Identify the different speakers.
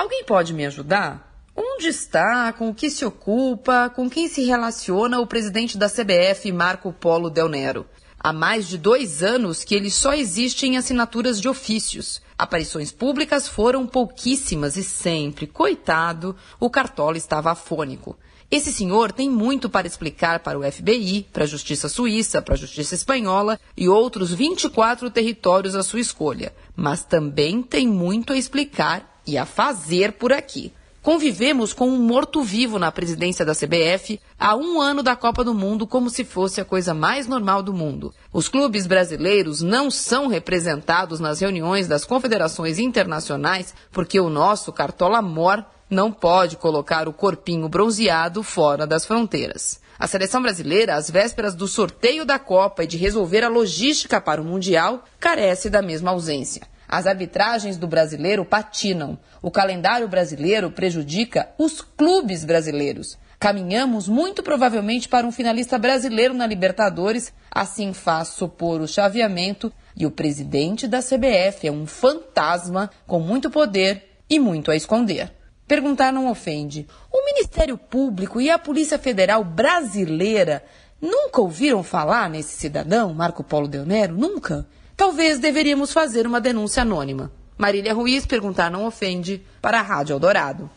Speaker 1: Alguém pode me ajudar? Onde está, com o que se ocupa, com quem se relaciona o presidente da CBF, Marco Polo Del Nero? Há mais de dois anos que ele só existe em assinaturas de ofícios. Aparições públicas foram pouquíssimas e sempre, coitado, o Cartola estava afônico. Esse senhor tem muito para explicar para o FBI, para a Justiça Suíça, para a Justiça Espanhola e outros 24 territórios à sua escolha. Mas também tem muito a explicar e a fazer por aqui. Convivemos com um morto-vivo na presidência da CBF há um ano da Copa do Mundo como se fosse a coisa mais normal do mundo. Os clubes brasileiros não são representados nas reuniões das confederações internacionais porque o nosso Cartola Mor não pode colocar o corpinho bronzeado fora das fronteiras. A seleção brasileira, às vésperas do sorteio da Copa e de resolver a logística para o Mundial, carece da mesma ausência. As arbitragens do brasileiro patinam. O calendário brasileiro prejudica os clubes brasileiros. Caminhamos muito provavelmente para um finalista brasileiro na Libertadores, assim faz supor o chaveamento, e o presidente da CBF é um fantasma com muito poder e muito a esconder. Perguntar não ofende. O Ministério Público e a Polícia Federal brasileira nunca ouviram falar nesse cidadão, Marco Polo Del Nero? Nunca? Talvez deveríamos fazer uma denúncia anônima. Marília Ruiz perguntar não ofende para a Rádio Eldorado.